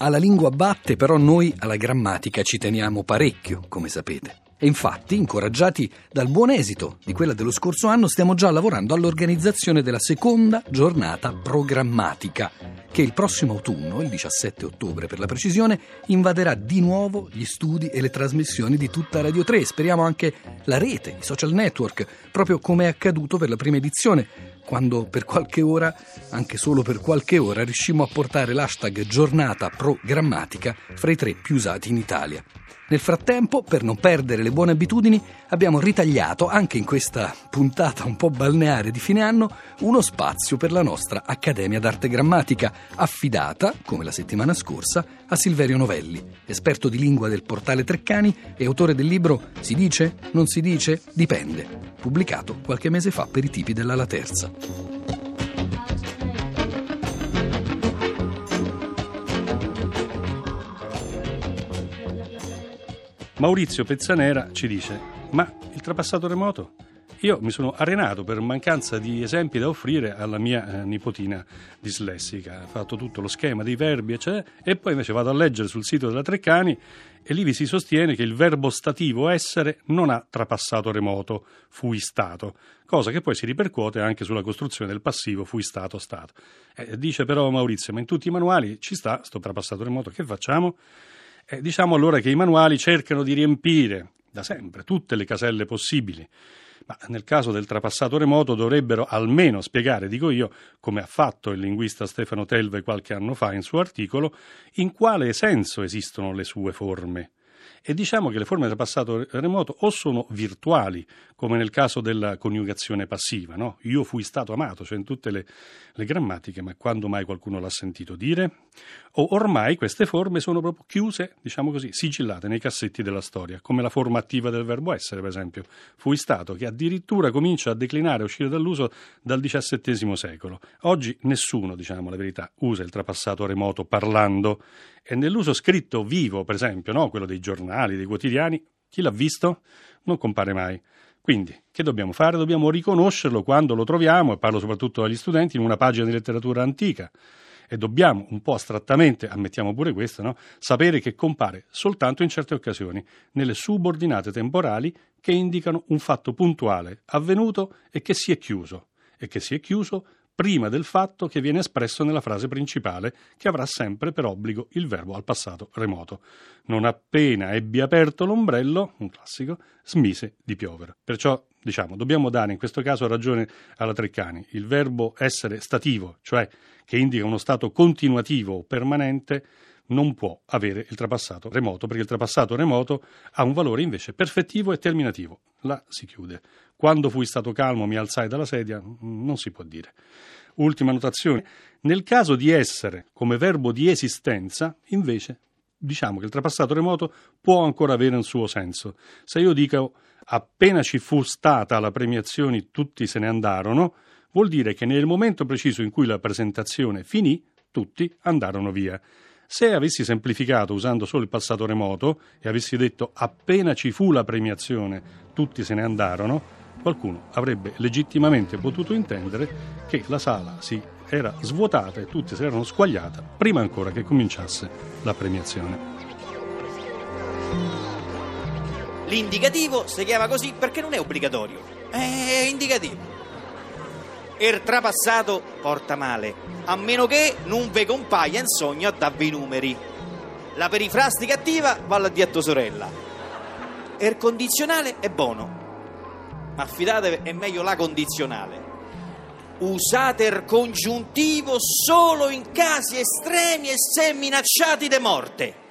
Alla lingua batte, però noi alla grammatica ci teniamo parecchio, come sapete. E infatti, incoraggiati dal buon esito di quella dello scorso anno, stiamo già lavorando all'organizzazione della seconda giornata programmatica, che il prossimo autunno, il 17 ottobre per la precisione, invaderà di nuovo gli studi e le trasmissioni di tutta Radio 3. Speriamo anche la rete, i social network, proprio come è accaduto per la prima edizione, quando per qualche ora, anche solo per qualche ora, riuscimmo a portare l'hashtag giornata programmatica fra i tre più usati in Italia. Nel frattempo, per non perdere le buone abitudini, abbiamo ritagliato, anche in questa puntata un po' balneare di fine anno, uno spazio per la nostra Accademia d'Arte Grammatica, affidata, come la settimana scorsa, a Silverio Novelli, esperto di lingua del portale Treccani e autore del libro Si dice? Non si dice? Dipende, pubblicato qualche mese fa per i tipi della La Terza. Maurizio Pezzanera ci dice: Ma il trapassato remoto? Io mi sono arenato per mancanza di esempi da offrire alla mia eh, nipotina dislessica. Ha fatto tutto lo schema dei verbi, eccetera, e poi invece vado a leggere sul sito della Treccani e lì vi si sostiene che il verbo stativo essere non ha trapassato remoto, fui stato, cosa che poi si ripercuote anche sulla costruzione del passivo fui stato stato. Eh, dice però Maurizio, ma in tutti i manuali ci sta sto trapassato remoto, che facciamo? Eh, diciamo allora che i manuali cercano di riempire da sempre tutte le caselle possibili, ma nel caso del trapassato remoto dovrebbero almeno spiegare, dico io, come ha fatto il linguista Stefano Telve qualche anno fa in suo articolo, in quale senso esistono le sue forme. E diciamo che le forme del passato remoto o sono virtuali, come nel caso della coniugazione passiva, no? Io fui stato amato, cioè in tutte le, le grammatiche, ma quando mai qualcuno l'ha sentito dire? O ormai queste forme sono proprio chiuse, diciamo così, sigillate nei cassetti della storia, come la forma attiva del verbo essere, per esempio. Fui stato, che addirittura comincia a declinare, a uscire dall'uso dal XVII secolo. Oggi nessuno, diciamo la verità, usa il trapassato remoto parlando e nell'uso scritto vivo, per esempio, no? quello dei giornali, dei quotidiani, chi l'ha visto? Non compare mai. Quindi, che dobbiamo fare? Dobbiamo riconoscerlo quando lo troviamo, e parlo soprattutto agli studenti, in una pagina di letteratura antica. E dobbiamo un po' astrattamente, ammettiamo pure questo, no? sapere che compare soltanto in certe occasioni, nelle subordinate temporali che indicano un fatto puntuale, avvenuto e che si è chiuso. E che si è chiuso prima del fatto che viene espresso nella frase principale, che avrà sempre per obbligo il verbo al passato remoto. Non appena ebbi aperto l'ombrello, un classico, smise di piovere. Perciò, diciamo, dobbiamo dare in questo caso ragione alla Treccani. Il verbo essere stativo, cioè che indica uno stato continuativo o permanente, non può avere il trapassato remoto, perché il trapassato remoto ha un valore invece perfettivo e terminativo. Là si chiude. Quando fui stato calmo mi alzai dalla sedia, non si può dire. Ultima notazione. Nel caso di essere come verbo di esistenza, invece, diciamo che il trapassato remoto può ancora avere un suo senso. Se io dico appena ci fu stata la premiazione tutti se ne andarono, vuol dire che nel momento preciso in cui la presentazione finì, tutti andarono via. Se avessi semplificato usando solo il passato remoto e avessi detto appena ci fu la premiazione, tutti se ne andarono, qualcuno avrebbe legittimamente potuto intendere che la sala si era svuotata e tutti si erano squagliata prima ancora che cominciasse la premiazione. L'indicativo si chiama così perché non è obbligatorio, è indicativo. Il trapassato porta male, a meno che non ve compaia in sogno a darvi i numeri. La perifrastica attiva va a tua sorella. Il condizionale è buono, ma fidatevi, è meglio la condizionale. Usate il congiuntivo solo in casi estremi e se minacciati di morte.